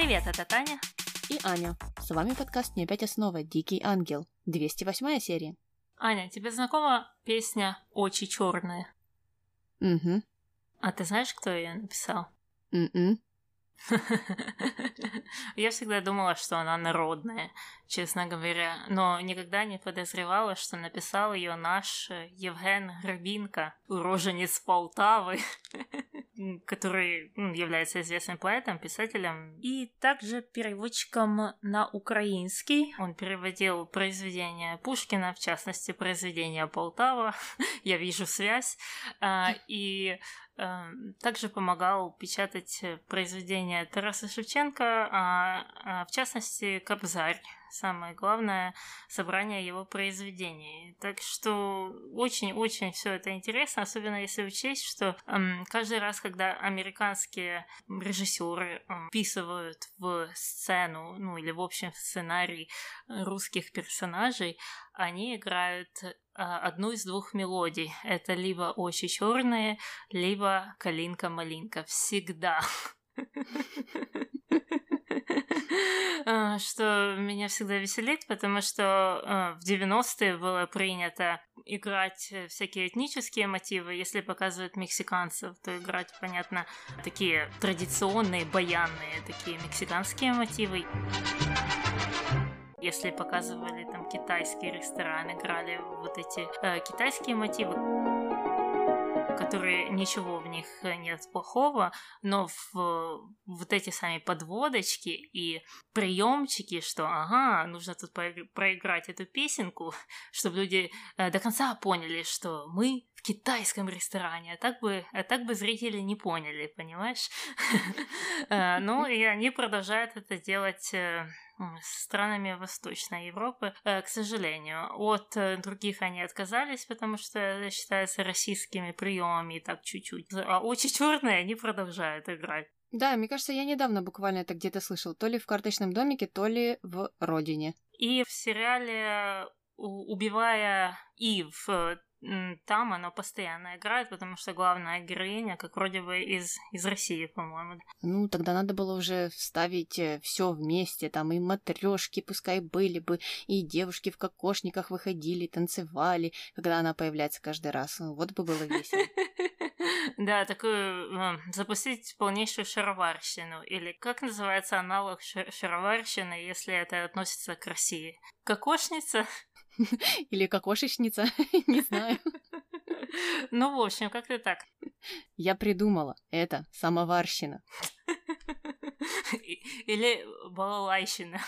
Привет, это Таня. И Аня. С вами подкаст «Не опять основа. Дикий ангел». 208 серия. Аня, тебе знакома песня «Очи черные»? Угу. А ты знаешь, кто ее написал? М-м. Я всегда думала, что она народная, честно говоря, но никогда не подозревала, что написал ее наш э, Евген Грабинко, уроженец Полтавы, который является известным поэтом, писателем и также переводчиком на украинский. Он переводил произведения Пушкина, в частности, произведения Полтава. Я вижу связь. А, и также помогал печатать э, произведения Тараса Шевченко, а, а в частности Кобзарь, самое главное собрание его произведений. Так что очень-очень все это интересно, особенно если учесть, что эм, каждый раз, когда американские режиссеры эм, вписывают в сцену, ну или в общем в сценарий русских персонажей, они играют а, одну из двух мелодий. Это либо «Очи черные», либо «Калинка-малинка». Всегда. А, что меня всегда веселит, потому что а, в 90-е было принято играть всякие этнические мотивы. Если показывают мексиканцев, то играть, понятно, такие традиционные, баянные, такие мексиканские мотивы. Если показывали там китайский ресторан, играли вот эти э, китайские мотивы которые ничего в них нет плохого, но в вот эти сами подводочки и приемчики, что ага, нужно тут проиграть эту песенку, чтобы люди э, до конца поняли, что мы в китайском ресторане, а так бы, а так бы зрители не поняли, понимаешь? Э, ну и они продолжают это делать э, с странами Восточной Европы, э, к сожалению. От э, других они отказались, потому что это считается российскими приемами и так чуть-чуть. А очень черные они продолжают играть. Да, мне кажется, я недавно буквально это где-то слышал, то ли в карточном домике, то ли в Родине. И в сериале убивая Ив там оно постоянно играет, потому что главная героиня, как вроде бы из, из России, по-моему. Ну, тогда надо было уже вставить э, все вместе, там и матрешки пускай были бы, и девушки в кокошниках выходили, танцевали, когда она появляется каждый раз. Ну, вот бы было весело. Да, такую запустить полнейшую шароварщину. Или как называется аналог шароварщины, если это относится к России? Кокошница? Или кокошечница, не знаю. Ну, в общем, как-то так. Я придумала. Это самоварщина. Или балалайщина.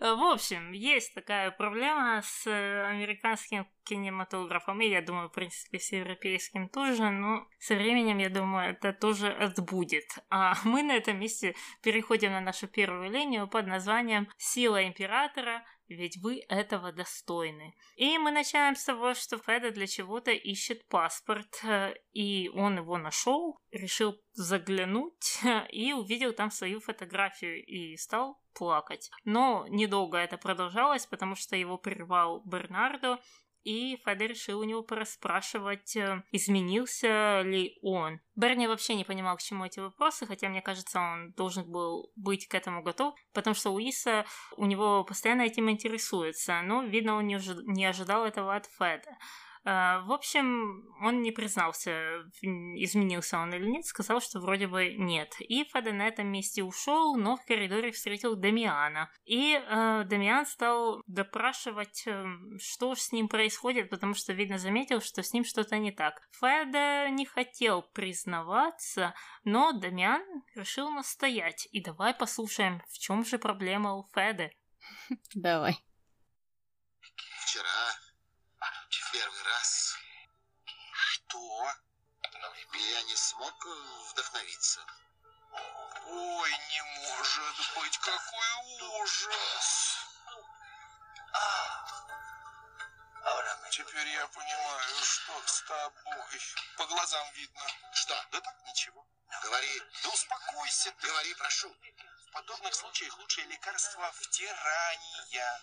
В общем, есть такая проблема с американским кинематографом, и я думаю, в принципе, с европейским тоже, но со временем, я думаю, это тоже отбудет. А мы на этом месте переходим на нашу первую линию под названием «Сила императора ведь вы этого достойны. И мы начинаем с того, что Феда для чего-то ищет паспорт, э, и он его нашел, решил заглянуть и увидел там свою фотографию и стал плакать. Но недолго это продолжалось, потому что его прервал Бернардо и Федор решил у него порасспрашивать, э, изменился ли он. Берни вообще не понимал, к чему эти вопросы, хотя, мне кажется, он должен был быть к этому готов, потому что Уиса у него постоянно этим интересуется, но, видно, он не ожидал этого от Феда. А, в общем, он не признался, изменился он или нет, сказал, что вроде бы нет. И Феда на этом месте ушел, но в коридоре встретил Дамиана. И э, Дамиан стал допрашивать, э, что с ним происходит, потому что, видно, заметил, что с ним что-то не так. Феда не хотел признаваться, но Дамиан решил настоять. И давай послушаем, в чем же проблема у Феды. Давай. Вчера первый раз. Что? Я не смог вдохновиться. Ой, не может быть, какой ужас! Теперь я понимаю, что с тобой. По глазам видно. Что? Да так, ничего. Говори. Да успокойся ты. Говори, прошу. В подобных случаях лучшее лекарство втирание.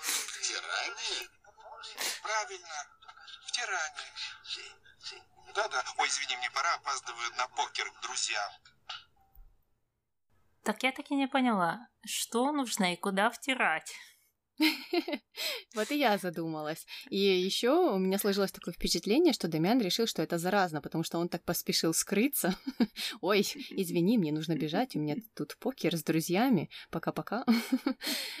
Втирание? Правильно, втирание. Да-да. Ой, извини, мне пора, опаздываю на покер к друзьям. Так я так и не поняла, что нужно и куда втирать. Вот и я задумалась. И еще у меня сложилось такое впечатление, что Дамиан решил, что это заразно, потому что он так поспешил скрыться. Ой, извини, мне нужно бежать, у меня тут покер с друзьями. Пока-пока.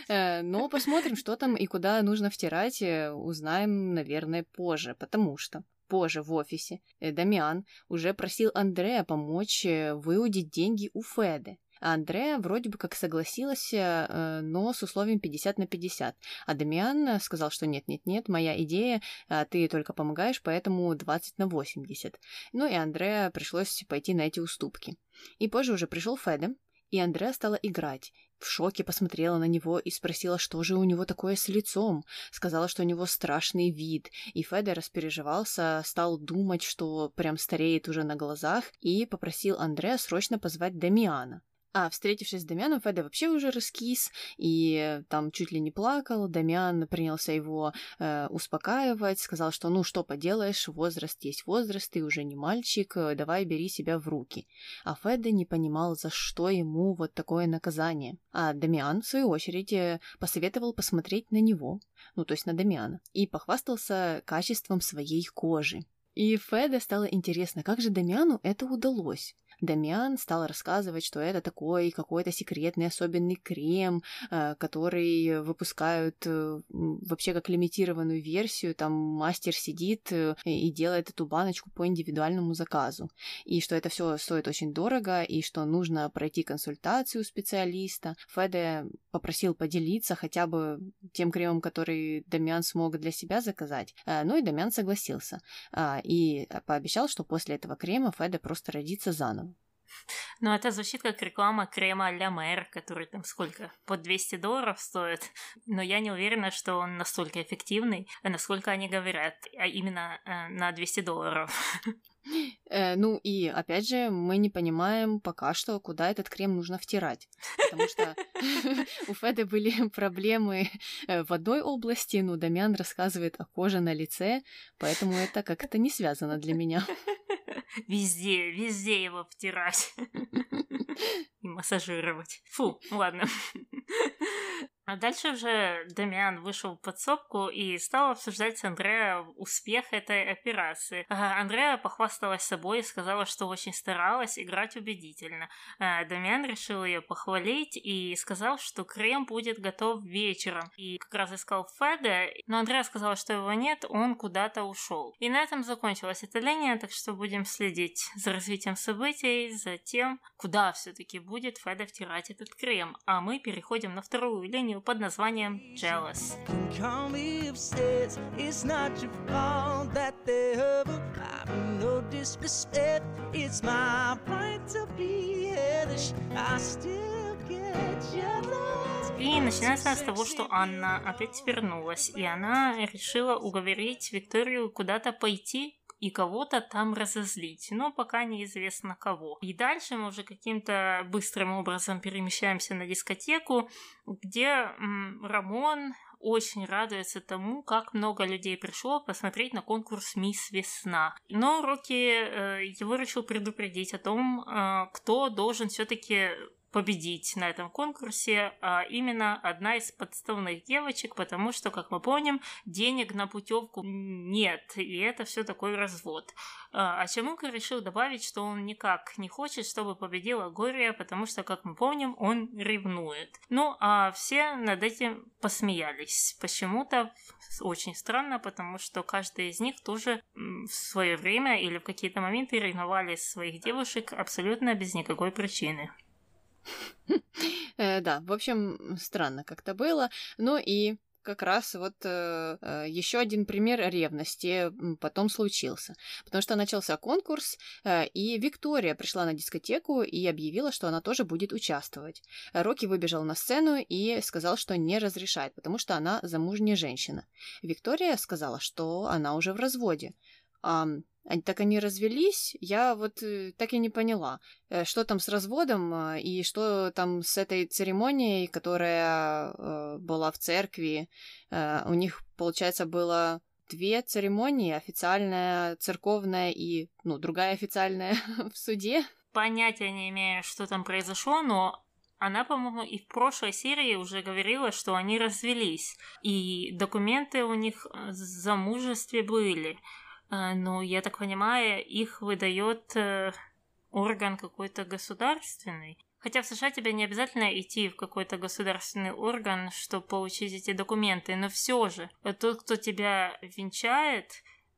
Э, но посмотрим, что там и куда нужно втирать, э, узнаем, наверное, позже, потому что позже в офисе э, Дамиан уже просил Андрея помочь выудить деньги у Феды. А Андрея вроде бы как согласилась, э, но с условием 50 на 50. А Дамиан сказал, что нет-нет-нет, моя идея, а ты только помогаешь, поэтому 20 на 80. Ну и Андрея пришлось пойти на эти уступки. И позже уже пришел Феде, и Андреа стала играть. В шоке посмотрела на него и спросила, что же у него такое с лицом. Сказала, что у него страшный вид. И Феде распереживался, стал думать, что прям стареет уже на глазах, и попросил Андреа срочно позвать Дамиана. А встретившись с Дамианом, Феда вообще уже раскис и там чуть ли не плакал. Дамиан принялся его э, успокаивать, сказал, что ну что поделаешь, возраст есть возраст, ты уже не мальчик, э, давай бери себя в руки. А Феда не понимал, за что ему вот такое наказание. А Дамиан, в свою очередь, э, посоветовал посмотреть на него, ну то есть на Дамиана, и похвастался качеством своей кожи. И Феде стало интересно, как же Дамиану это удалось. Дамиан стал рассказывать, что это такой какой-то секретный особенный крем, э, который выпускают э, вообще как лимитированную версию, там мастер сидит э, и делает эту баночку по индивидуальному заказу, и что это все стоит очень дорого, и что нужно пройти консультацию у специалиста. Феде попросил поделиться хотя бы тем кремом, который Дамиан смог для себя заказать, ну и Дамиан согласился, и пообещал, что после этого крема Феде просто родится заново. Ну, это звучит как реклама крема для мэр, который там сколько? По 200 долларов стоит. Но я не уверена, что он настолько эффективный, насколько они говорят, а именно э, на 200 долларов. Э, ну и опять же, мы не понимаем пока что, куда этот крем нужно втирать. Потому что у Феды были проблемы э, в одной области, но Дамиан рассказывает о коже на лице, поэтому это как-то не связано для меня. Везде, везде его втирать. И массажировать. Фу, ладно. А дальше уже Дамиан вышел в подсобку и стал обсуждать с Андреа успех этой операции. Андреа похвасталась собой и сказала, что очень старалась играть убедительно. А Дамиан решил ее похвалить и сказал, что крем будет готов вечером. И как раз искал Феда, но Андреа сказала, что его нет, он куда-то ушел. И на этом закончилась эта линия, так что будем следить за развитием событий, за тем, куда все-таки будет Феда втирать этот крем. А мы переходим на вторую линию под названием Jealous. И начинается с того, что Анна опять вернулась, и она решила уговорить Викторию куда-то пойти и кого-то там разозлить, но пока неизвестно кого. И дальше мы уже каким-то быстрым образом перемещаемся на дискотеку, где м, Рамон очень радуется тому, как много людей пришло посмотреть на конкурс «Мисс Весна». Но Рокки э, его решил предупредить о том, э, кто должен все-таки победить на этом конкурсе а именно одна из подставных девочек, потому что, как мы помним, денег на путевку нет, и это все такой развод. А, а Чамука решил добавить, что он никак не хочет, чтобы победила Гория, потому что, как мы помним, он ревнует. Ну, а все над этим посмеялись. Почему-то очень странно, потому что каждый из них тоже в свое время или в какие-то моменты ревновали своих девушек абсолютно без никакой причины. Э, да, в общем, странно как-то было. Ну и как раз вот э, э еще один пример ревности потом случился. Потому что начался конкурс, э, и Виктория пришла на дискотеку и объявила, что она тоже будет участвовать. Рокки выбежал на сцену и сказал, что не разрешает, потому что она замужняя женщина. Виктория сказала, что она уже в разводе. А так они развелись, я вот э, так и не поняла, э, что там с разводом э, и что там с этой церемонией, которая была в церкви. У них, получается, было две церемонии, официальная, церковная и, ну, другая официальная в суде. Понятия не имею, что там произошло, но она, по-моему, и в прошлой серии уже говорила, что они развелись. И документы у них о замужестве были. Э, но, я так понимаю, их выдает э, орган какой-то государственный. Хотя в США тебе не обязательно идти в какой-то государственный орган, чтобы получить эти документы, но все же тот, кто тебя венчает,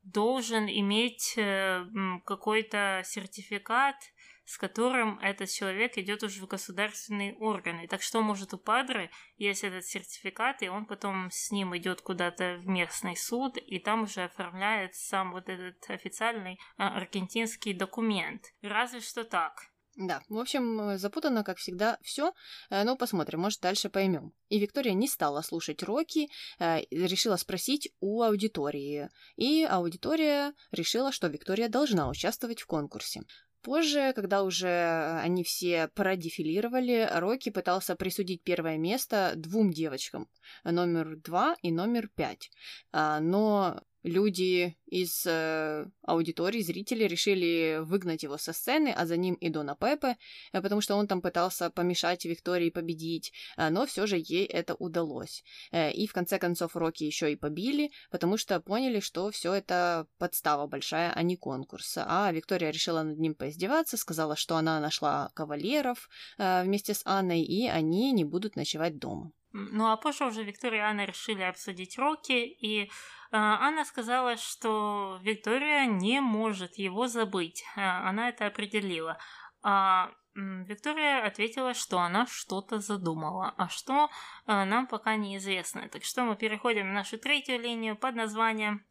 должен иметь э, какой-то сертификат, с которым этот человек идет уже в государственные органы. Так что может у Падры есть этот сертификат, и он потом с ним идет куда-то в местный суд, и там уже оформляет сам вот этот официальный а, аргентинский документ. Разве что так. Да, в общем, э, запутано, как всегда, все, э, но посмотрим, может, дальше поймем. И Виктория не стала слушать Рокки, э, решила спросить у аудитории. И аудитория решила, что Виктория должна участвовать в конкурсе. Позже, когда уже они все продефилировали, Рокки пытался присудить первое место двум девочкам, номер два и номер пять. А, но люди из э, аудитории, зрители решили выгнать его со сцены, а за ним и Дона Пепе, э, потому что он там пытался помешать Виктории победить, э, но все же ей это удалось. Э, и в конце концов Рокки еще и побили, потому что поняли, что все это подстава большая, а не конкурс. А Виктория решила над ним поиздеваться, сказала, что она нашла кавалеров вместе с Анной, и они не будут ночевать дома. Ну а позже уже Виктория и Анна решили обсудить Рокки, и а, Анна сказала, что Виктория не может его забыть. А, она это определила. А Виктория ответила, что она что-то задумала, а что а, нам пока неизвестно. Так что мы переходим в нашу третью линию под названием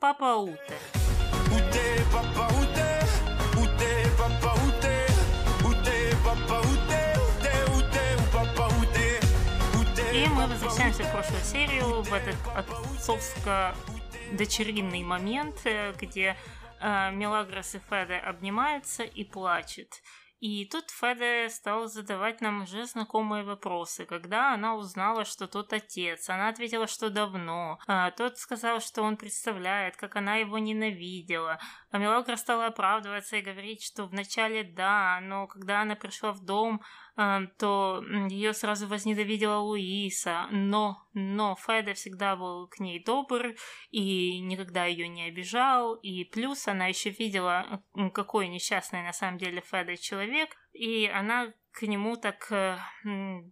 Папа Уте. Уте, папа Уте, Уте, папа Уте, Уте, папа Уте, мы возвращаемся в прошлую серию, в этот отцовско дочеринный момент, э, где э, Мелагрос и Феде обнимаются и плачут. И тут Феде стал задавать нам уже знакомые вопросы. Когда она узнала, что тот отец, она ответила, что давно. А тот сказал, что он представляет, как она его ненавидела. А Мелагра стала оправдываться и говорить, что вначале да, но когда она пришла в дом, то ее сразу возненавидела Луиса, но, но Феда всегда был к ней добр и никогда ее не обижал, и плюс она еще видела, какой несчастный на самом деле Феда человек, и она к нему так э,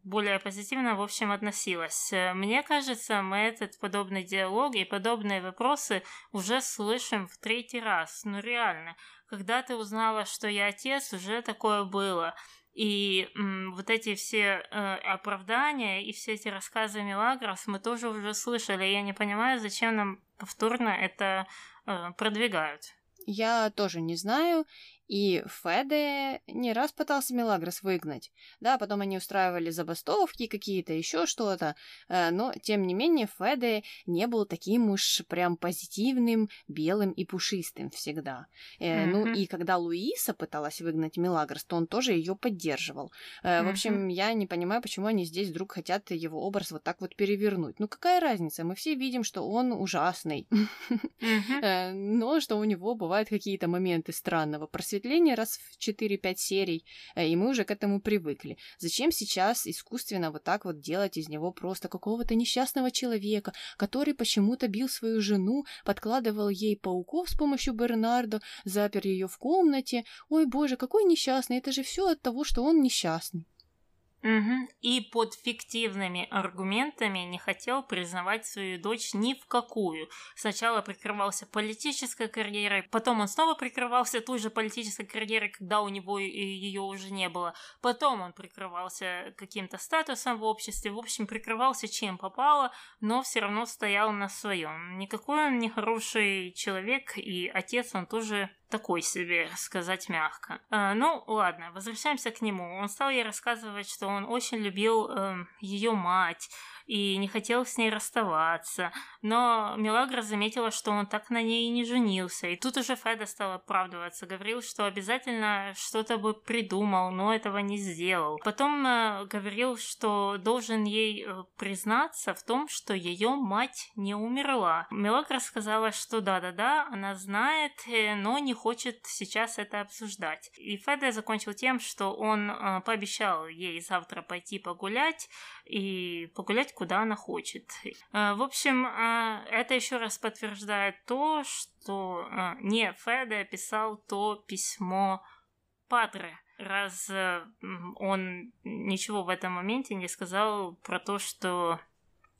более позитивно, в общем, относилась. Мне кажется, мы этот подобный диалог и подобные вопросы уже слышим в третий раз. Ну реально, когда ты узнала, что я отец, уже такое было. И м, вот эти все э, оправдания и все эти рассказы Мелагрос мы тоже уже слышали. Я не понимаю, зачем нам повторно это э, продвигают. Я тоже не знаю, и Феде не раз пытался Мелагрос выгнать. Да, потом они устраивали забастовки какие-то, еще что-то. Э, но, тем не менее, Феде не был таким уж прям позитивным, белым и пушистым всегда. Mm-hmm. Ну и когда Луиса пыталась выгнать Мелагрос, то он тоже ее поддерживал. Mm-hmm. В общем, я не понимаю, почему они здесь вдруг хотят его образ вот так вот перевернуть. Ну какая разница? Мы все видим, что он ужасный. Mm-hmm. Но что у него бывают какие-то моменты странного просветления просветление раз в 4-5 серий, э, и мы уже к этому привыкли. Зачем сейчас искусственно вот так вот делать из него просто какого-то несчастного человека, который почему-то бил свою жену, подкладывал ей пауков с помощью Бернардо, запер ее в комнате. Ой, боже, какой несчастный, это же все от того, что он несчастный. Угу. И под фиктивными аргументами не хотел признавать свою дочь ни в какую. Сначала прикрывался политической карьерой, потом он снова прикрывался той же политической карьерой, когда у него ее уже не было. Потом он прикрывался каким-то статусом в обществе, в общем, прикрывался чем попало, но все равно стоял на своем. Никакой он не хороший человек, и отец он тоже такой себе, сказать мягко. А, ну, ладно, возвращаемся к нему. Он стал ей рассказывать, что он очень любил э, эм, ее мать, и не хотел с ней расставаться. Но Мелагра заметила, что он так на ней и не женился. И тут уже Феда стал оправдываться, говорил, что обязательно что-то бы придумал, но этого не сделал. Потом э, говорил, что должен ей э, признаться в том, что ее мать не умерла. Мелагра сказала, что да-да-да, она знает, э, но не хочет сейчас это обсуждать. И Феда закончил тем, что он пообещал ей завтра пойти погулять и погулять куда она хочет. Э, в общем, э, это еще раз подтверждает то, что э, не Феда писал то письмо Падре, раз он ничего в этом моменте не сказал про то, что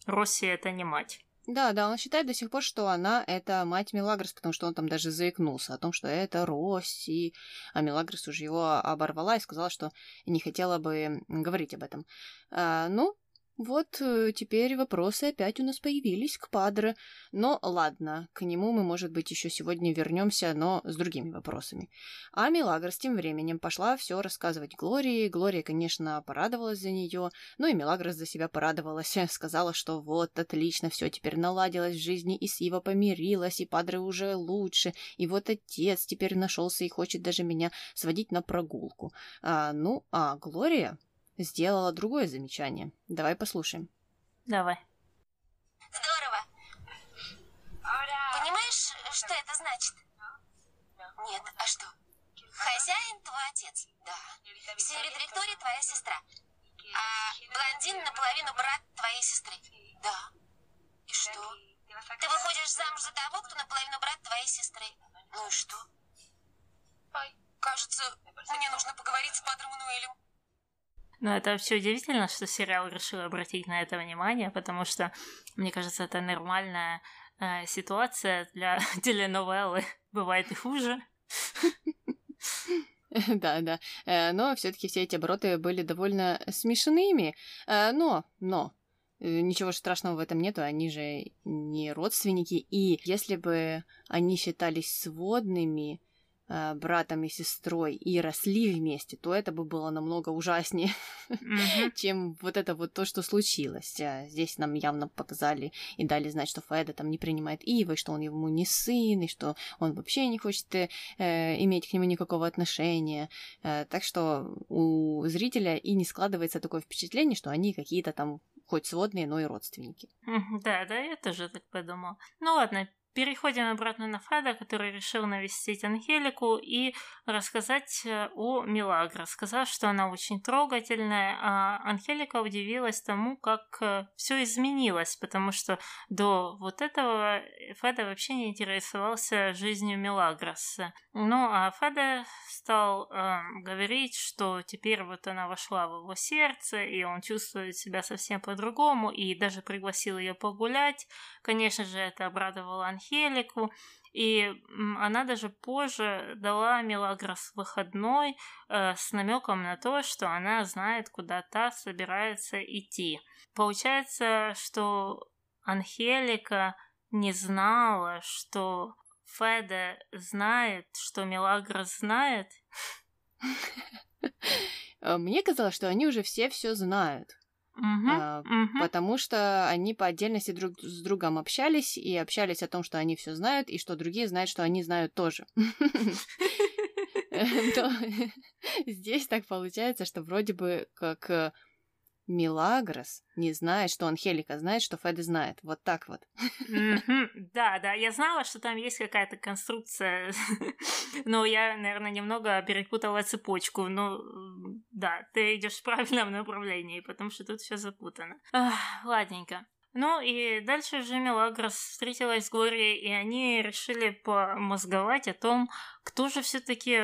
Росси это не мать. Да, да, он считает до сих пор, что она это мать Мелагрос, потому что он там даже заикнулся о том, что это Росси, а Мелагрос уже его оборвала и сказала, что не хотела бы говорить об этом. А, ну, вот э, теперь вопросы опять у нас появились к Падре. Но ладно, к нему мы, может быть, еще сегодня вернемся, но с другими вопросами. А Мелагрос тем временем пошла все рассказывать Глории. Глория, конечно, порадовалась за нее, но и Мелагрос за себя порадовалась. Сказала, что вот, отлично, все теперь наладилось в жизни, и Сива помирилась, и Падре уже лучше, и вот отец теперь нашелся и хочет даже меня сводить на прогулку. А, ну, а Глория сделала другое замечание. Давай послушаем. Давай. Здорово. Понимаешь, что это значит? Нет, а что? Хозяин твой отец? Да. Сильвия Виктория твоя сестра. А блондин наполовину брат твоей сестры? Да. И что? Ты выходишь замуж за того, кто наполовину брат твоей сестры. Ну и что? Кажется, мне нужно поговорить с Падром Мануэлем. Ну, это вообще удивительно, что сериал решил обратить на это внимание, потому что, мне кажется, это нормальная э, ситуация для теленовеллы. Бывает и хуже. Да, да. Э, но все-таки все эти обороты были довольно смешными. Э, но, но, э, Ничего страшного в этом нету, они же не родственники. И если бы они считались сводными, э, братом и сестрой и росли вместе, то это бы было намного ужаснее, Мгм. чем вот это вот то, что случилось. А Здесь нам явно показали и дали знать, что Феда там не принимает Ива, и что он ему не сын, и что он вообще не хочет э, э, иметь к нему никакого отношения. Э, так что у зрителя и не складывается такое впечатление, что они какие-то там хоть сводные, но и родственники. Да, да, я тоже так подумал. Ну ладно, переходим обратно на Феда, который решил навестить Ангелику и рассказать э, о Милагро. Сказал, что она очень трогательная, а Ангелика удивилась тому, как все изменилось, потому что до вот этого Феда вообще не интересовался жизнью Милагрос. Ну, а Феда стал э, говорить, что теперь вот она вошла в его сердце, и он чувствует себя совсем по-другому, и даже пригласил ее погулять. Конечно же, это обрадовало Анхелику, и она даже позже дала Мелагрос выходной э, с намеком на то, что она знает, куда та собирается идти. Получается, что Анхелика не знала, что Феда знает, что Мелагрос знает. Мне казалось, что они уже все все знают. Мгм, А, мгм. Потому что они по отдельности друг с другом общались и общались о том, что они все знают, и что другие знают, что они знают тоже. Здесь так получается, что вроде бы как э, Милагрос не знает, что Анхелика знает, что Феда знает. Вот так вот. Да, да, я знала, что там есть какая-то конструкция, но я, наверное, немного перепутала цепочку. М, да, ты идешь в правильном направлении, потому что тут все запутано. Ах, ладненько. Ну и дальше уже Мелагрос встретилась с Глорией, и они решили помозговать о том, кто же все-таки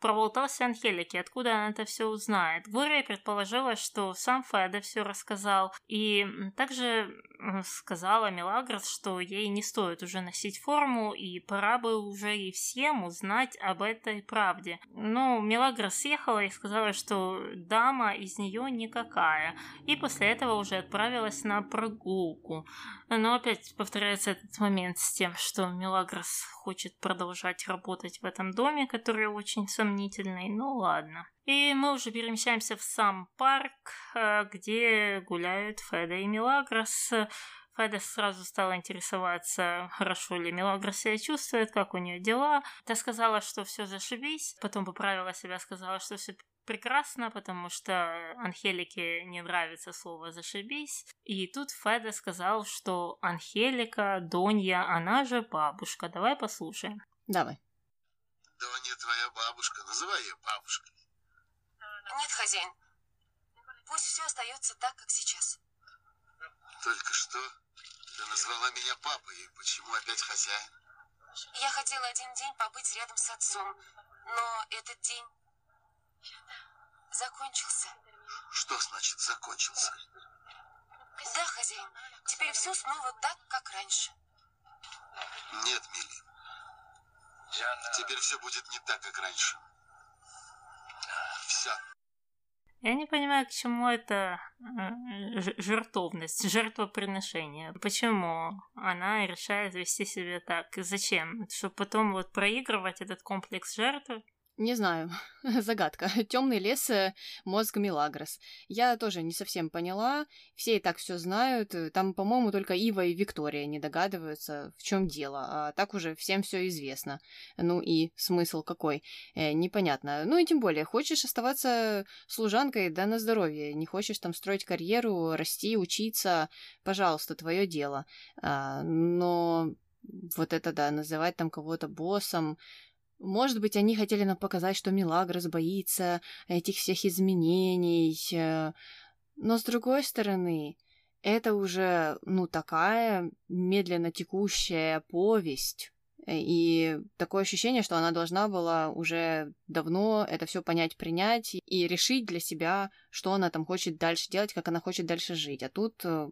проболтался Анхелике, откуда она это все узнает. Глория предположила, что сам Феда все рассказал, и также сказала Мелагрос, что ей не стоит уже носить форму, и пора бы уже и всем узнать об этой правде. Но Мелагрос съехала и сказала, что дама из нее никакая, и после этого уже отправилась на прогулку. Но опять повторяется этот момент с тем, что Мелагрос хочет продолжать работать в этом доме, который очень сомнительный. Ну ладно. И мы уже перемещаемся в сам парк, э, где гуляют Феда и Мелагрос. Феда сразу стала интересоваться, хорошо ли Мелагра себя чувствует, как у нее дела. Та сказала, что все зашибись, потом поправила себя, сказала, что все прекрасно, потому что Анхелике не нравится слово «зашибись». И тут Феда сказал, что Анхелика, Донья, она же бабушка. Давай послушаем. Давай. Донья твоя бабушка, называй ее бабушкой. Нет, хозяин. Пусть все остается так, как сейчас. Только что ты назвала меня папой, и почему опять хозяин? Я хотела один день побыть рядом с отцом, но этот день закончился. Что значит закончился? Да, хозяин, теперь все снова так, как раньше. Нет, Милли. Теперь все будет не так, как раньше. Все. Я не понимаю, к чему это э, жертовность, жертвоприношение. Почему она решает вести себя так? И Зачем? Чтобы потом вот проигрывать этот комплекс жертвы? Не знаю. Загадка. Темный лес, э, мозг Милагрос. Я тоже не совсем поняла. Все и так все знают. Там, по-моему, только Ива и Виктория не догадываются, в чем дело. А так уже всем все известно. Ну и смысл какой? Э, непонятно. Ну и тем более, хочешь оставаться служанкой, да на здоровье. Не хочешь там строить карьеру, расти, учиться, пожалуйста, твое дело. А, но вот это да, называть там кого-то боссом, может быть, они хотели нам показать, что Милагрос боится этих всех изменений. э, Но, с другой стороны, это уже, ну, такая медленно текущая повесть. И такое ощущение, что она должна была уже давно это все понять, принять и решить для себя, что она там хочет дальше делать, как она хочет дальше жить. А тут э,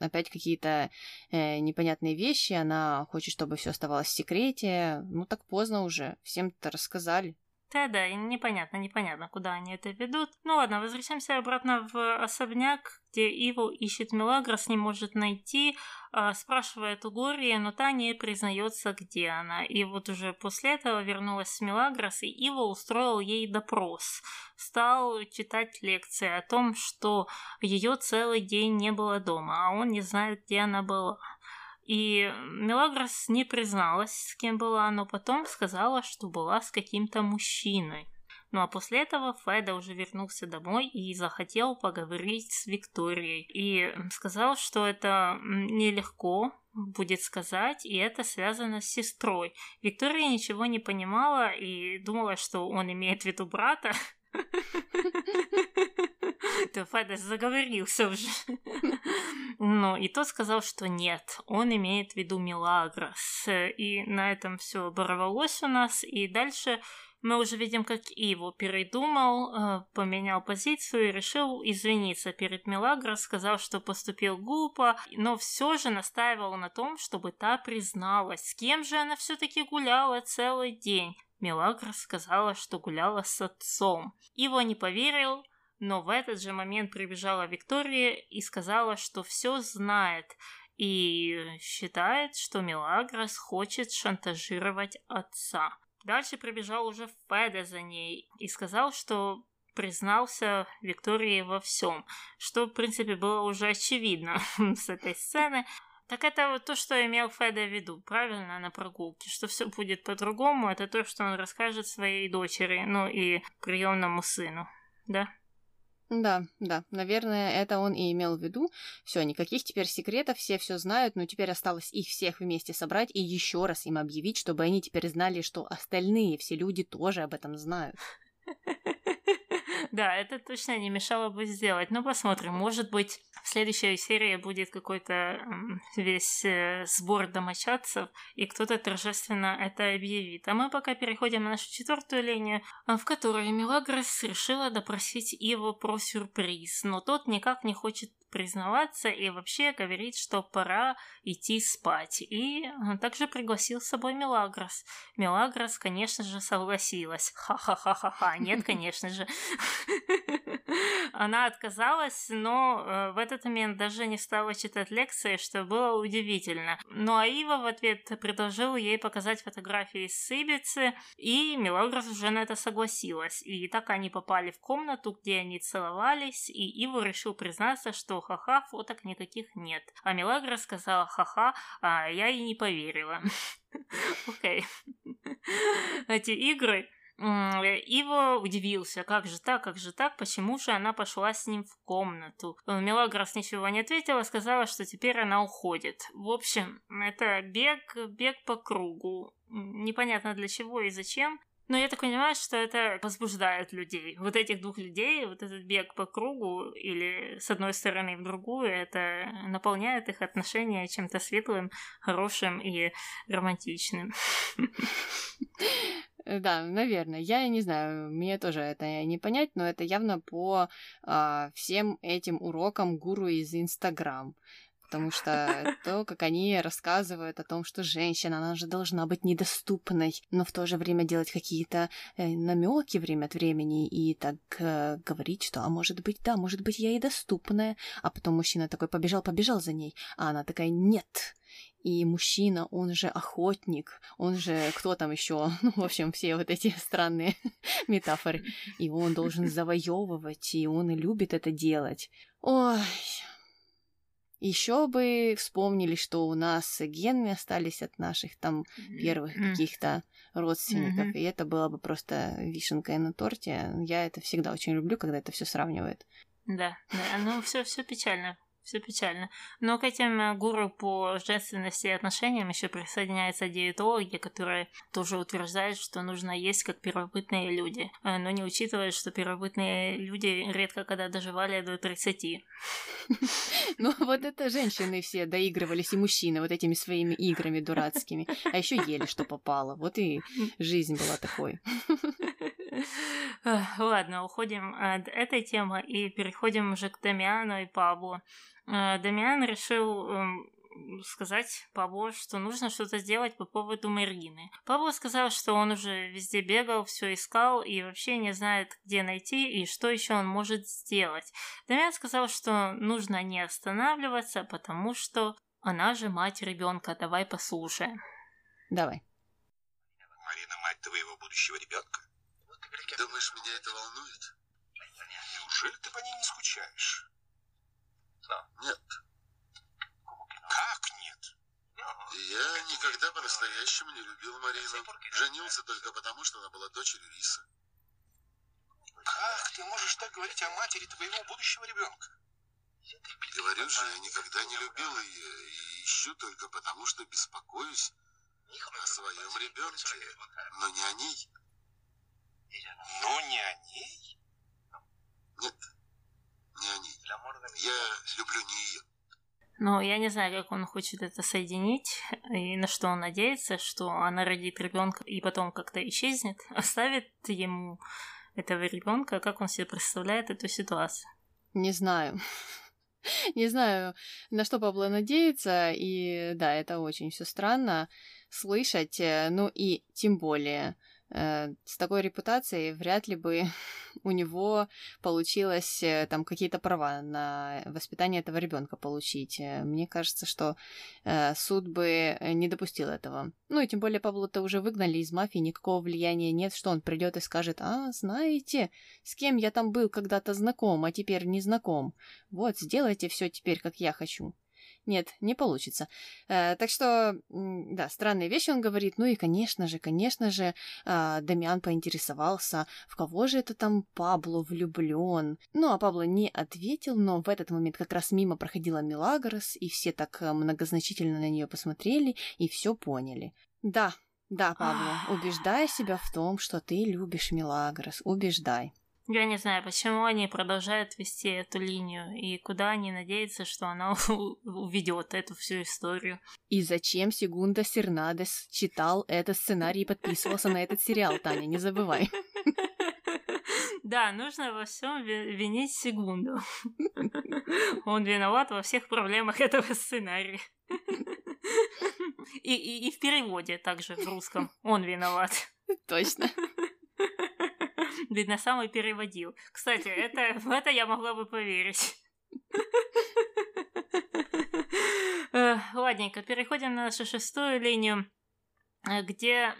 опять какие-то э, непонятные вещи, она хочет, чтобы все оставалось в секрете. Ну так поздно уже, всем-то рассказали. Да-да, непонятно, непонятно, куда они это ведут. Ну ладно, возвращаемся обратно в особняк, где Иву ищет Мелагрос, не может найти, а, спрашивает у Глории, но та не признается, где она. И вот уже после этого вернулась Мелагрос, и Ива устроил ей допрос. Стал читать лекции о том, что ее целый день не было дома, а он не знает, где она была. И Мелагрос не призналась, с кем была, но потом сказала, что была с каким-то мужчиной. Ну а после этого Феда уже вернулся домой и захотел поговорить с Викторией. И сказал, что это нелегко будет сказать, и это связано с сестрой. Виктория ничего не понимала и думала, что он имеет в виду брата. То Феда заговорился уже. Ну, и тот сказал, что нет, он имеет в виду Милагрос. И на этом все оборвалось у нас. И дальше мы уже видим, как Иво передумал, э, поменял позицию и решил извиниться перед Милагрос, сказал, что поступил глупо, но все же настаивал на том, чтобы та призналась, с кем же она все-таки гуляла целый день. Милагрос сказала, что гуляла с отцом. Иво не поверил, но в этот же момент прибежала Виктория и сказала, что все знает и считает, что Милагрос хочет шантажировать отца. Дальше прибежал уже Феда за ней и сказал, что признался Виктории во всем, что, в принципе, было уже очевидно с этой сцены. Так это вот то, что имел Феда в виду, правильно, на прогулке, что все будет по-другому, это то, что он расскажет своей дочери, ну и приемному сыну, да? Да, да, наверное, это он и имел в виду. Все, никаких теперь секретов, все все знают, но теперь осталось их всех вместе собрать и еще раз им объявить, чтобы они теперь знали, что остальные все люди тоже об этом знают. Да, это точно не мешало бы сделать. Но посмотрим. Может быть, в следующей серии будет какой-то весь э, сбор домочадцев, и кто-то торжественно это объявит. А мы пока переходим на нашу четвертую линию, а, в которой Мелагрос решила допросить его про сюрприз, но тот никак не хочет признаваться и вообще говорит, что пора идти спать. И а, также пригласил с собой Мелагрос. Мелагрос, конечно же, согласилась. Ха-ха-ха-ха-ха. Нет, конечно же. Она отказалась, но э, в этот момент даже не стала читать лекции, что было удивительно. Ну а Ива в ответ предложил ей показать фотографии с Ибицы, и Мелагрос уже на это согласилась. И так они попали в комнату, где они целовались, и Ива решил признаться, что ха-ха, фоток никаких нет. А Мелагра сказала ха-ха, а я и не поверила. Окей. Эти игры Иво удивился, как же так, как же так, почему же она пошла с ним в комнату. Мелагрос ничего не ответила, сказала, что теперь она уходит. В общем, это бег, бег по кругу. Непонятно для чего и зачем. Но я так понимаю, что это возбуждает людей. Вот этих двух людей, вот этот бег по кругу или с одной стороны в другую, это наполняет их отношения чем-то светлым, хорошим и романтичным. Э, да, наверное. Я не знаю, мне тоже это не понять, но это явно по а, всем этим урокам гуру из Инстаграм. Потому что то, как они рассказывают о том, что женщина, она же должна быть недоступной, но в то же время делать какие-то э, намеки время от времени и так э, говорить, что, а может быть, да, может быть, я и доступная. А потом мужчина такой побежал, побежал за ней, а она такая, нет, и мужчина, он же охотник, он же кто там еще, ну, в общем, все вот эти странные метафоры. И он должен завоевывать, и он и любит это делать. Ой, еще бы вспомнили, что у нас гены остались от наших там первых каких-то родственников, mm-hmm. и это было бы просто вишенкой на торте. Я это всегда очень люблю, когда это все сравнивают. Да, да, ну все, все печально все печально. Но к этим э, гуру по женственности и отношениям еще присоединяются диетологи, которые тоже утверждают, что нужно есть как первобытные люди, э, но не учитывают, что первобытные люди редко когда доживали до 30. Ну вот это женщины все доигрывались, и мужчины вот этими своими играми дурацкими, а еще ели, что попало. Вот и жизнь была такой. Ладно, уходим от этой темы и переходим уже к Дамиану и Паблу. Э, Дамиан решил эм, сказать Пабло, что нужно что-то сделать по поводу Марины. Пабло сказал, что он уже везде бегал, все искал и вообще не знает, где найти и что еще он может сделать. Дамиан сказал, что нужно не останавливаться, потому что она же мать ребенка. Давай послушаем. Давай. Марина мать твоего будущего ребенка? Думаешь, меня это волнует? Неужели ты по ней не скучаешь? Нет. Как нет? Я никогда по-настоящему не любил Марину. Женился только потому, что она была дочерью Риса. Как ты можешь так говорить о матери твоего будущего ребенка? Говорю же, я никогда не любил ее и ищу только потому, что беспокоюсь о своем ребенке, но не о ней. Но не о ней? Нет, не о ней. Я люблю не ее. Но я не знаю, как он хочет это соединить и на что он надеется, что она родит ребенка и потом как-то исчезнет, оставит ему этого ребенка, как он себе представляет эту ситуацию. Не знаю. Не знаю, на что Пабло надеется, и да, это очень все странно слышать, э, ну и тем более с такой репутацией вряд ли бы у него получилось э, там какие-то права на воспитание этого ребенка получить. Э, мне кажется, что суд бы не допустил этого. Ну и тем более Пабло-то уже выгнали из мафии, никакого влияния нет, что он придет и скажет, а, знаете, с кем я там был когда-то знаком, а теперь не знаком. Вот, сделайте все теперь, как я хочу. Нет, не получится. Э, так что, да, странные вещи он говорит. Ну и, конечно же, конечно же, э, Дамиан поинтересовался, в кого же это там Пабло влюблен. Ну, а Пабло не ответил, но в этот момент как раз мимо проходила Милагрос, и все так э, многозначительно на нее посмотрели и все поняли. Да, да, Пабло, убеждай себя в том, что ты любишь Милагрос. Убеждай. Я не знаю, почему они продолжают вести эту линию и куда они надеются, что она уведет эту всю историю. И зачем Сегунда Сернадес читал этот сценарий и подписывался на этот сериал, Таня, не забывай. Да, нужно во всем винить Сегунду. Он виноват во всех проблемах этого сценария. И, и, и в переводе также в русском он виноват. Точно. Длинносамый переводил. Кстати, это, в это я могла бы поверить. Ладненько, переходим на нашу шестую линию, э, где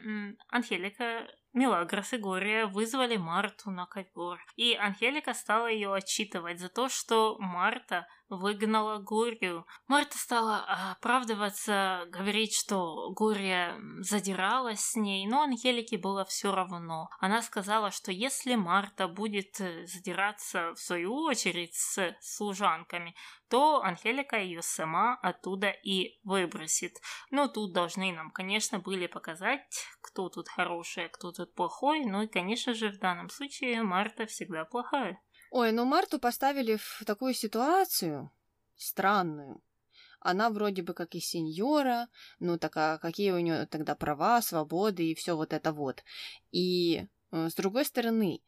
Анхелика Мелагрос и Гория вызвали Марту на ковер, и Анхелика стала ее отчитывать за то, что Марта выгнала Горию. Марта стала оправдываться, говорить, что Гория задиралась с ней, но Анхелике было все равно. Она сказала, что если Марта будет э, задираться в свою очередь с служанками, то Анхелика ее сама оттуда и выбросит. Но тут должны нам, конечно, были показать, кто тут хороший, а кто тут плохой. Ну и, конечно же, в данном случае Марта всегда плохая. Ой, ну Марту поставили в такую ситуацию странную. Она вроде бы как и сеньора, ну так а какие у нее тогда права, свободы и все вот это вот. И э, с другой стороны,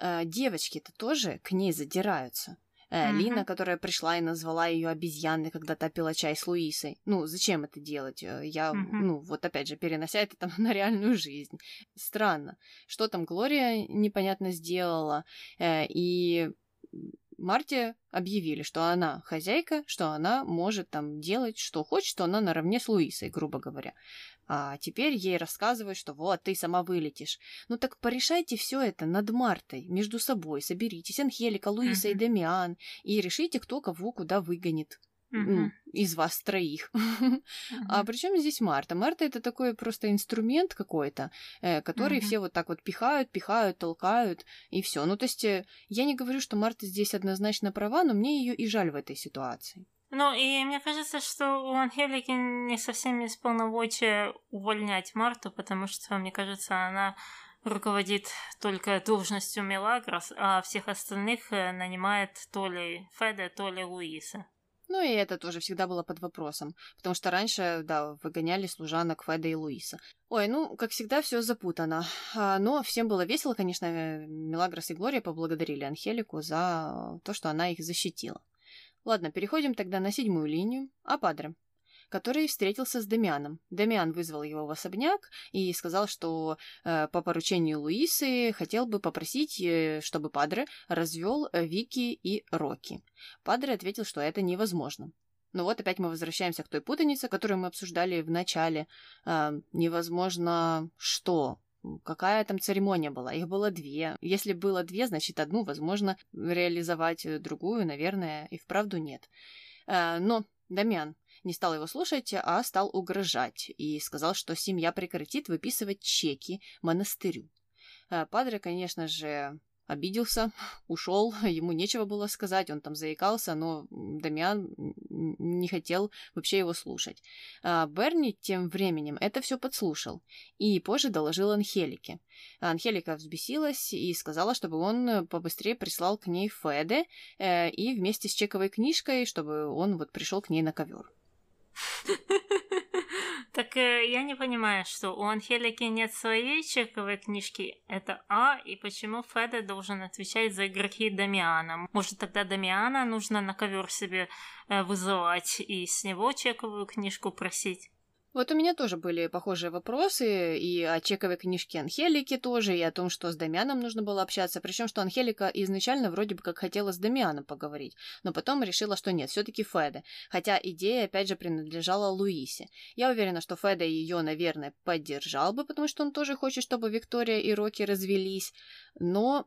э, девочки-то тоже к ней задираются. Э, mm-hmm. Лина, которая пришла и назвала ее обезьяной, когда та пила чай с Луисой. Ну, зачем это делать? Э, я, mm-hmm. ну, вот опять же, перенося это там на реальную жизнь. Странно. Что там Глория непонятно сделала. Э, и Марте объявили, что она хозяйка, что она может там делать, что хочет, что она наравне с Луисой, грубо говоря. А теперь ей рассказывают, что вот, ты сама вылетишь. Ну так порешайте все это над Мартой, между собой, соберитесь, Анхелика, Луиса uh-huh. и Дамиан, и решите, кто кого куда выгонит. Uh-huh. из вас троих. Uh-huh. А причем здесь Марта? Марта это такой просто инструмент какой-то, э, который uh-huh. все вот так вот пихают, пихают, толкают, и все. Ну, то есть э, я не говорю, что Марта здесь однозначно права, но мне ее и жаль в этой ситуации. Ну, и мне кажется, что у Анхелики не совсем есть полномочия увольнять Марту, потому что, мне кажется, она руководит только должностью Мелагрос, а всех остальных э, нанимает то ли Феде, то ли Луиса. Ну и это тоже всегда было под вопросом, потому что раньше, да, выгоняли служанок Феда и Луиса. Ой, ну, как всегда, все запутано. А, но всем было весело, конечно, э, Мелагрос и Глория поблагодарили Анхелику за то, что она их защитила. Ладно, переходим тогда на седьмую линию. Ападре, который встретился с Дамианом. Дамиан вызвал его в особняк и сказал, что э, по поручению Луисы хотел бы попросить, э, чтобы Падре развел Вики и Рокки. Падре ответил, что это невозможно. Ну вот опять мы возвращаемся к той путанице, которую мы обсуждали в начале. Э, невозможно что? Какая там церемония была? Их было две. Если было две, значит, одну возможно реализовать, э, другую, наверное, и вправду нет. Э, но Дамиан не стал его слушать, а стал угрожать и сказал, что семья прекратит выписывать чеки монастырю. Э, Падре, конечно же, обиделся, ушел, ему нечего было сказать, он там заикался, но Дамиан не хотел вообще его слушать. А Берни тем временем это все подслушал и позже доложил Анхелике. Анхелика взбесилась и сказала, чтобы он побыстрее прислал к ней Феде э, и вместе с чековой книжкой, чтобы он вот пришел к ней на ковер. Так э, я не понимаю, что у Анхелики нет своей чековой книжки, это А, и почему Феда должен отвечать за игроки Дамиана? Может, тогда Дамиана нужно на ковер себе э, вызывать и с него чековую книжку просить? Вот у меня тоже были похожие вопросы и о чековой книжке Анхелики тоже, и о том, что с Дамианом нужно было общаться, причем что Анхелика изначально вроде бы как хотела с Дамианом поговорить, но потом решила, что нет, все-таки Феде, хотя идея опять же принадлежала Луисе. Я уверена, что Феде ее, наверное, поддержал бы, потому что он тоже хочет, чтобы Виктория и Рокки развелись, но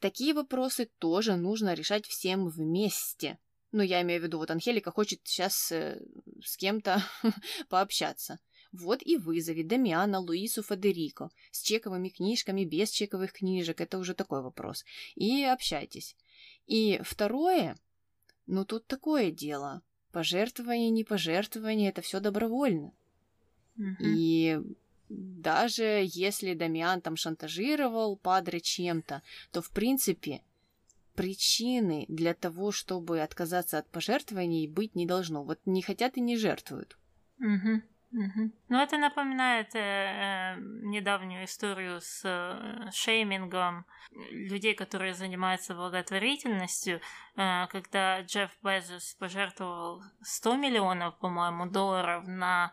такие вопросы тоже нужно решать всем вместе. Ну, я имею в виду, вот Анхелика хочет сейчас э, с кем-то пообщаться. Вот и вызови Дамиана, Луису, Федерико. С чековыми книжками, без чековых книжек. Это уже такой вопрос. И общайтесь. И второе, ну тут такое дело. Пожертвование, не пожертвование, это все добровольно. Угу. И даже если Дамиан там шантажировал Падре чем-то, то в принципе причины для того, чтобы отказаться от пожертвований, быть не должно. Вот не хотят и не жертвуют. Угу. Угу. Ну, это напоминает э, э, недавнюю историю с э, шеймингом людей, которые занимаются благотворительностью, э, когда Джефф Безос пожертвовал 100 миллионов, по-моему, долларов на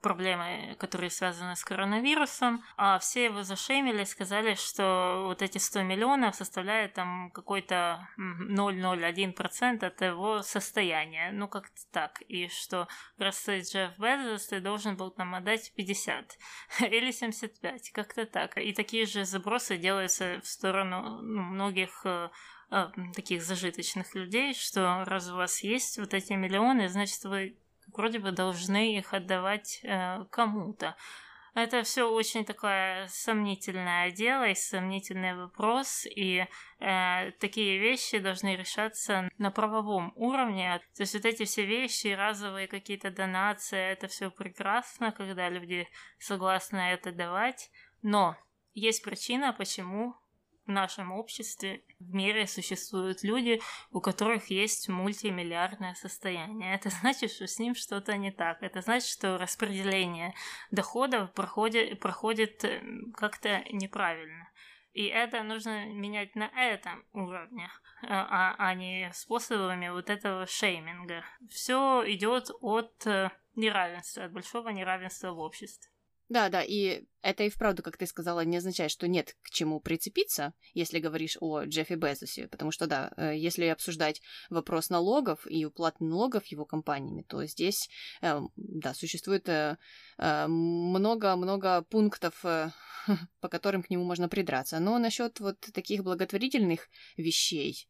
проблемы, которые связаны с коронавирусом, а все его зашемили, сказали, что вот эти 100 миллионов составляют там какой-то 0,01% от его состояния, ну как-то так, и что раз Джефф Безос, ты должен был нам отдать 50 или 75, как-то так. И такие же забросы делаются в сторону ну, многих э, э, таких зажиточных людей, что раз у вас есть вот эти миллионы, значит вы вроде бы должны их отдавать э, кому-то. Это все очень такое сомнительное дело и сомнительный вопрос, и э, такие вещи должны решаться на правовом уровне. То есть вот эти все вещи, разовые какие-то донации, это все прекрасно, когда люди согласны это давать, но есть причина, почему в нашем обществе, в мире существуют люди, у которых есть мультимиллиардное состояние. Это значит, что с ним что-то не так. Это значит, что распределение доходов проходит, проходит э, как-то неправильно. И это нужно менять на этом уровне, а, а не способами вот этого шейминга. Все идет от э, неравенства, от большого неравенства в обществе. Да, да, и это и вправду, как ты сказала, не означает, что нет к чему прицепиться, если говоришь о Джеффе Безосе, потому что, да, э, если обсуждать вопрос налогов и уплаты налогов его компаниями, то здесь, э, да, существует много-много э, пунктов, по которым к нему можно придраться. Но насчет вот таких благотворительных вещей,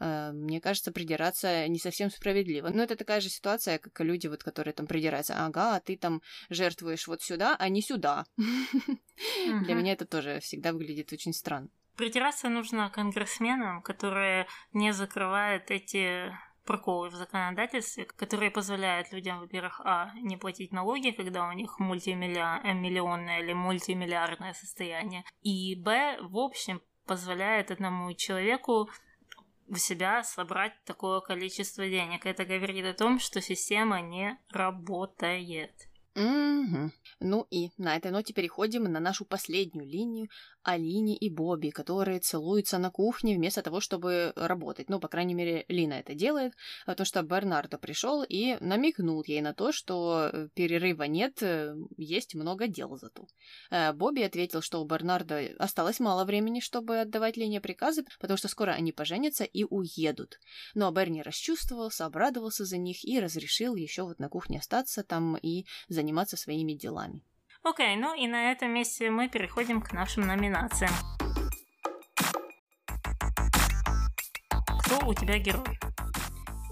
мне кажется, придираться не совсем справедливо. Но это такая же ситуация, как и люди, вот, которые там придираются. Ага, а ты там жертвуешь вот сюда, а не сюда. Для меня это тоже всегда выглядит очень странно. Придираться нужно конгрессменам, которые не закрывают эти проколы в законодательстве, которые позволяют людям, во-первых, а, не платить налоги, когда у них мультимиллионное или мультимиллиардное состояние, и, б, в общем, позволяет одному человеку у себя собрать такое количество денег. Это говорит о том, что система не работает. Угу. Ну и на этой ноте переходим на нашу последнюю линию Алине и Бобби, которые целуются на кухне вместо того, чтобы работать. Ну, по крайней мере, Лина это делает, потому что Бернардо пришел и намекнул ей на то, что э, перерыва нет, э, есть много дел зато. Э, Бобби ответил, что у Бернардо осталось мало времени, чтобы отдавать Лине приказы, потому что скоро они поженятся и уедут. Но Берни расчувствовался, обрадовался за них и разрешил еще вот на кухне остаться там и заниматься своими делами. Окей, ну и на этом месте мы переходим к нашим номинациям. Кто у тебя герой?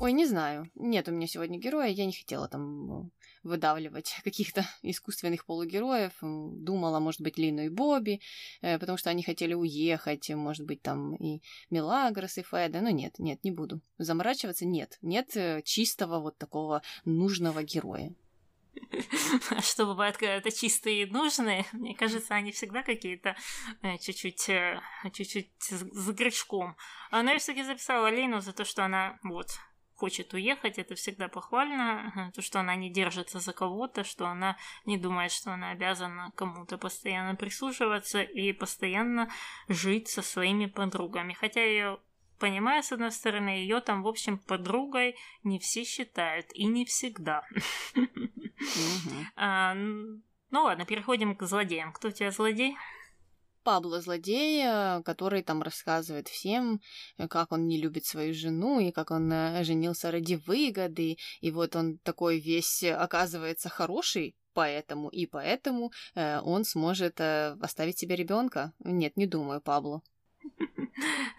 Ой, не знаю. Нет у меня сегодня героя. Я не хотела там ну, выдавливать каких-то искусственных полугероев. Думала, может быть, Лину и Бобби, э, потому что они хотели уехать. Может быть, там и Мелагрос, и Феда. Но нет, нет, не буду. Заморачиваться нет. Нет э, чистого вот такого нужного героя. что бывает, когда это чистые и нужные, мне кажется, они всегда какие-то э, чуть-чуть, э, чуть-чуть с грешком. Но я все-таки записала Лейну за то, что она вот хочет уехать, это всегда похвально, то, что она не держится за кого-то, что она не думает, что она обязана кому-то постоянно прислушиваться и постоянно жить со своими подругами. Хотя ее понимаю, с одной стороны, ее там, в общем, подругой не все считают, и не всегда. А, ну ладно, переходим к злодеям. Кто у тебя злодей? Пабло злодей, э, который там рассказывает всем, э, как он не любит свою жену и как он э, женился ради выгоды, и вот он такой весь оказывается хороший, поэтому и поэтому он сможет оставить себе ребенка. Нет, не думаю, Пабло.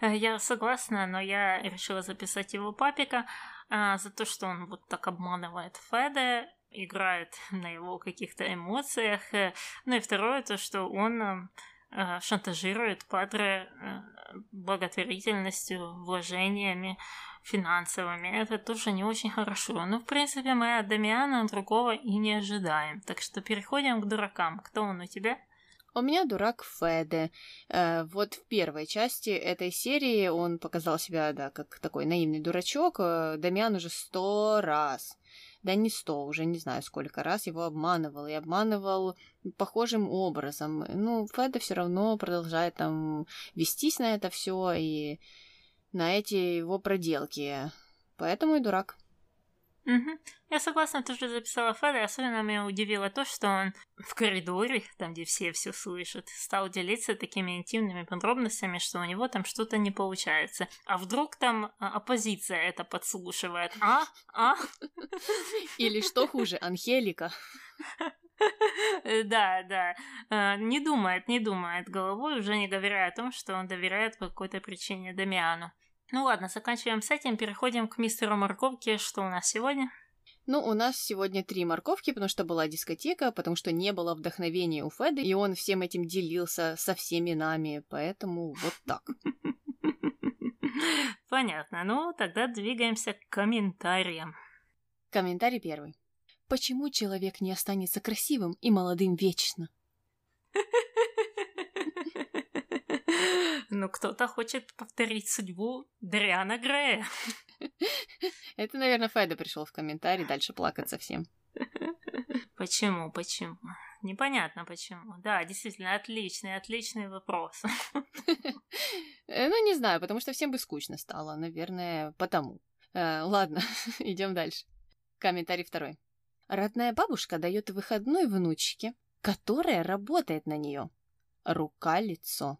Я согласна, но я решила записать его папика а, за то, что он вот так обманывает Феде, играет на его каких-то эмоциях. Ну и второе, то, что он а, шантажирует Падре благотворительностью, вложениями финансовыми. Это тоже не очень хорошо. Но, в принципе, мы от Дамиана другого и не ожидаем. Так что переходим к дуракам. Кто он у тебя? У меня дурак Феде. Э, вот в первой части этой серии он показал себя, да, как такой наивный дурачок. Э, Дамиан уже сто раз да не сто, уже не знаю сколько раз его обманывал, и обманывал похожим образом. Ну, Феда все равно продолжает там вестись на это все и на эти его проделки. Поэтому и дурак. Угу. Я согласна, тоже записала Феда, особенно меня удивило то, что он в коридоре, там, где все все слышат, стал делиться такими интимными подробностями, что у него там что-то не получается. А вдруг там а, оппозиция это подслушивает? А? А? Или что хуже, Анхелика? Да, да. А, не думает, не думает головой, уже не говоря о том, что он доверяет по какой-то причине Дамиану. Ну ладно, заканчиваем с этим, переходим к мистеру Морковке. Что у нас сегодня? Ну, у нас сегодня три морковки, потому что была дискотека, потому что не было вдохновения у Феда, и он всем этим делился со всеми нами, поэтому вот так. Понятно. Ну, тогда двигаемся к комментариям. Комментарий первый. Почему человек не останется красивым и молодым вечно? Ну, кто-то хочет повторить судьбу Дриана Грея. Это, наверное, Файда пришел в комментарий дальше плакать совсем. Почему, почему? Непонятно почему. Да, действительно, отличный, отличный вопрос. Э, ну, не знаю, потому что всем бы скучно стало. Наверное, потому. Э, ладно, идем дальше. Комментарий второй. Родная бабушка дает выходной внучке, которая работает на нее. Рука-лицо.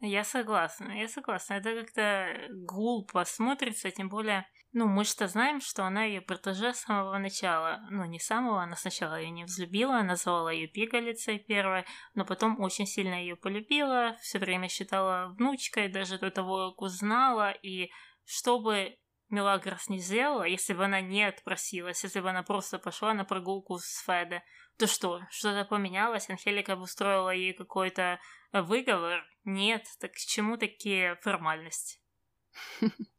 Я согласна, я согласна. Это как-то глупо смотрится, тем более, ну, мы что знаем, что она ее протеже с самого начала. Ну, не самого, она сначала ее не взлюбила, назвала ее пигалицей первой, но потом очень сильно ее полюбила, все время считала внучкой, даже до того, как узнала, и чтобы Мелагрос не сделала, если бы она не отпросилась, если бы она просто пошла на прогулку с Феде, то что, что-то поменялось? Анхелика устроила ей какой-то выговор? Нет, так к чему такие формальности?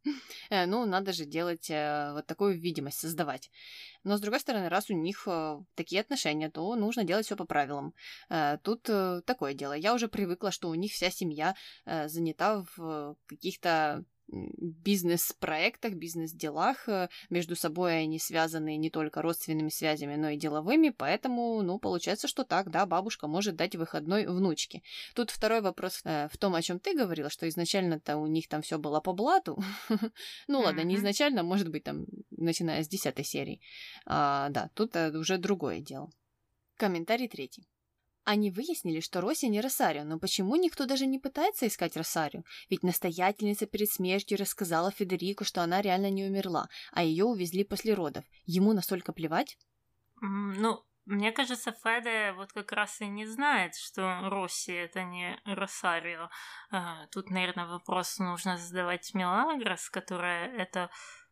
Э, ну, надо же делать э, вот такую видимость, создавать. Но, с другой стороны, раз у них э, такие отношения, то нужно делать все по правилам. Тут такое дело. Я уже привыкла, что у них вся семья занята в каких-то бизнес-проектах, бизнес-делах. Э, между собой они связаны не только родственными связями, но и деловыми, поэтому, ну, получается, что так, да, бабушка может дать выходной внучке. Тут второй вопрос э, в том, о чем ты говорила, что изначально-то у них там все было по блату. ну, ладно, не изначально, может быть, там, начиная с десятой серии. А, да, тут э, уже другое дело. Комментарий третий. Они выяснили, что Роси не Росарио, но почему никто даже не пытается искать Росарио? Ведь настоятельница перед смертью рассказала Федерику, что она реально не умерла, а ее увезли после родов. Ему настолько плевать? Ну, мне кажется, Феде вот как раз и не знает, что Росси это не Росарио. А, тут, наверное, вопрос нужно задавать Мелагрос, которая это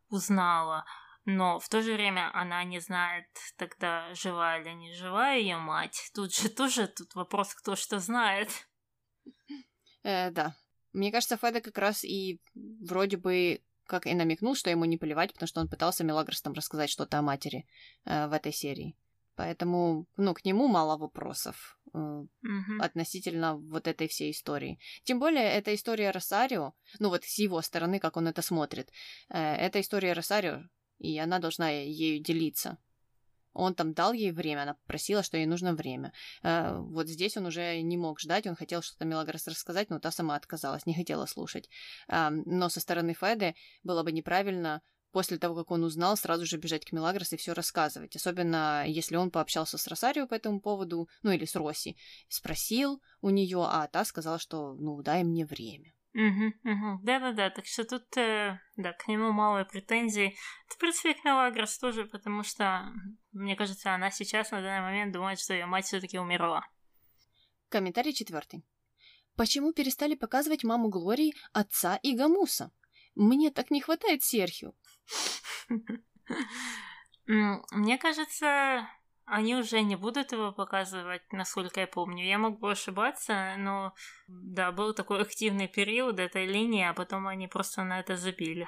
узнала но в то же время она не знает тогда, жива или не жива ее мать. Тут же тоже тут вопрос, кто что знает. Э, да. Мне кажется, Феда как раз и вроде бы как и намекнул, что ему не плевать, потому что он пытался Мелагрос там рассказать что-то о матери э, в этой серии. Поэтому, ну, к нему мало вопросов э, угу. относительно вот этой всей истории. Тем более, эта история Росарио, ну вот с его стороны, как он это смотрит, э, эта история Росарио и она должна ею делиться. Он там дал ей время, она просила, что ей нужно время. Э, вот здесь он уже не мог ждать, он хотел что-то Мелагрос рассказать, но та сама отказалась, не хотела слушать. Э, но со стороны Феды было бы неправильно после того, как он узнал, сразу же бежать к Мелагрос и все рассказывать. Особенно, если он пообщался с Росарио по этому поводу, ну или с Роси. Спросил у нее, а та сказала, что ну дай мне время. Угу, угу. Да-да-да, так что тут, э, да, к нему мало претензий. В принципе, к Мелагрос тоже, потому что, мне кажется, она сейчас на данный момент думает, что ее мать все-таки умерла. Комментарий четвертый. Почему перестали показывать маму Глории, отца и Гамуса? Мне так не хватает Серхио. Мне кажется, они уже не будут его показывать, насколько я помню. Я могу ошибаться, но да, был такой активный период этой линии, а потом они просто на это забили.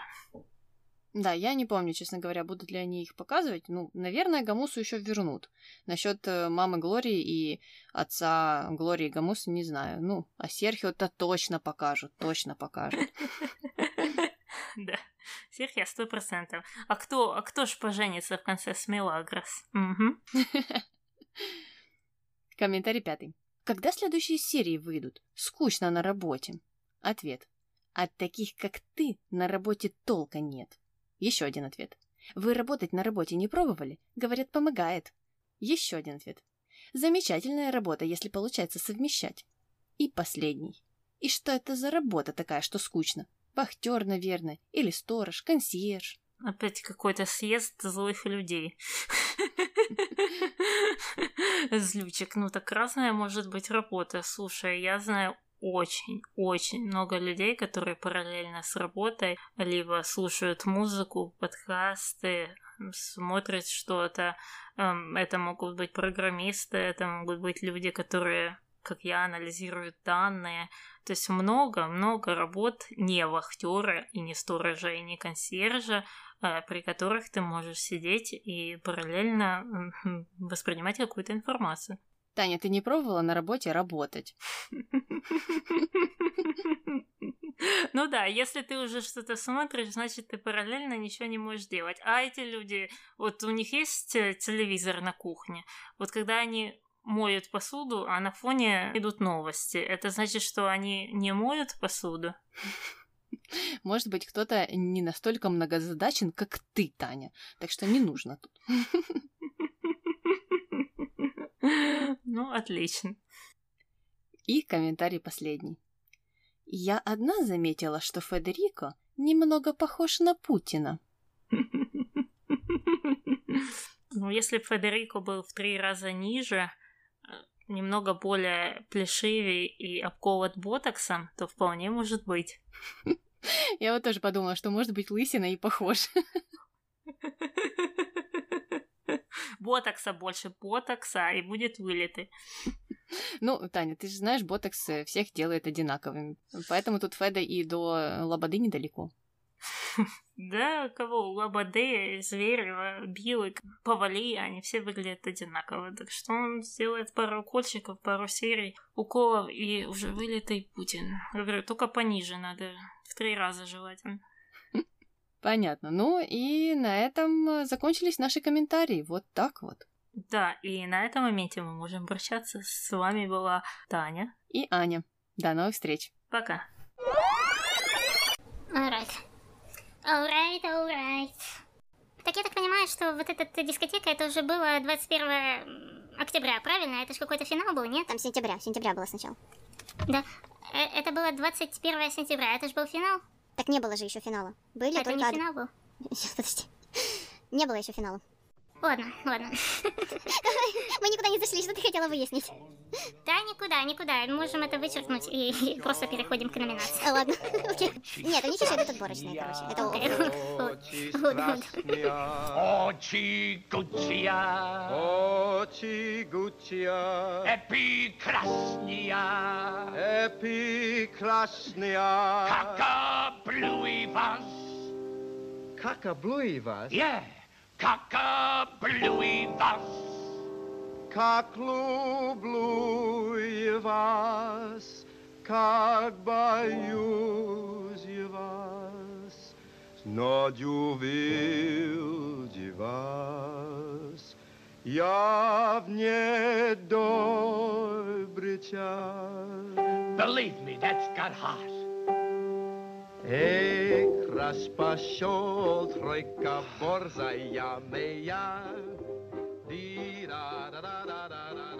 Да, я не помню, честно говоря, будут ли они их показывать. Ну, наверное, Гамусу еще вернут. Насчет э, мамы Глории и отца Глории Гамуса не знаю. Ну, а Серхио-то точно покажут, точно покажут. Да. Всех я сто процентов. А кто, а кто ж поженится в конце с Мелагрос? Угу. Комментарий пятый. Когда следующие серии выйдут? Скучно на работе. Ответ. От таких, как ты, на работе толка нет. Еще один ответ. Вы работать на работе не пробовали? Говорят, помогает. Еще один ответ. Замечательная работа, если получается совмещать. И последний. И что это за работа такая, что скучно? Вахтер, наверное, или сторож, консьерж. Опять какой-то съезд злых людей. Злючек. Ну так разная может быть работа. Слушай, я знаю очень-очень много людей, которые параллельно с работой либо слушают музыку, подкасты, смотрят что-то. Эм, это могут быть программисты, это могут быть люди, которые, как я, анализируют данные. То есть много-много работ не вахтера и не сторожа и не консьержа, э, при которых ты можешь сидеть и параллельно воспринимать какую-то информацию. Таня, ты не пробовала на работе работать? Ну да, если ты уже что-то смотришь, значит, ты параллельно ничего не можешь делать. А эти люди, вот у них есть э, телевизор на кухне, вот когда они моют посуду, а на фоне идут новости, это значит, что они не моют посуду? Может быть, кто-то не настолько многозадачен, как ты, Таня. Так что не нужно тут. Ну, отлично. И комментарий последний. Я одна заметила, что Федерико немного похож на Путина. Ну, если Федерико был в три раза ниже, немного более плешивый и обкован ботоксом, то вполне может быть. Я вот тоже подумала, что может быть лысина и похож. Ботокса больше ботокса, и будет вылитый. Ну, Таня, ты же знаешь, ботокс всех делает одинаковыми. Поэтому тут Феда и до Лободы недалеко. Да, кого? Лободы, Зверева, Билык, Повали, они все выглядят одинаково. Так что он сделает пару укольчиков, пару серий, уколов, и уже вылитый Путин. Я говорю, только пониже надо, в три раза желательно. Понятно. Ну и на этом закончились наши комментарии. Вот так вот. Да, и на этом моменте мы можем прощаться. С вами была Таня и Аня. До новых встреч. Пока. Alright. Alright, alright. Так я так понимаю, что вот эта дискотека, это уже было 21 октября, правильно? Это же какой-то финал был, нет? Там сентября, сентября было сначала. Да. Э, это было 21 сентября, это же был финал? Так не было же еще финала. Были это только... не финал был? Сейчас, подожди. Не было еще финала. Ладно, ладно. Мы никуда не зашли, что ты хотела выяснить? Да, никуда, никуда. Можем это вычеркнуть и просто переходим к номинации. А, ладно, окей. Нет, них еще идут отборочные, короче. Это Очи страстные, очи Гуччия, эпикрасния, эпикрасния, как облюй вас. Как облюй вас? Yeah. Как облюй вас. Как люблю я вас, как боюсь я вас, но увидел вас. Я Ej, raspasho, trojka, borza, ja, meja, di, da, da, da, da, da, da.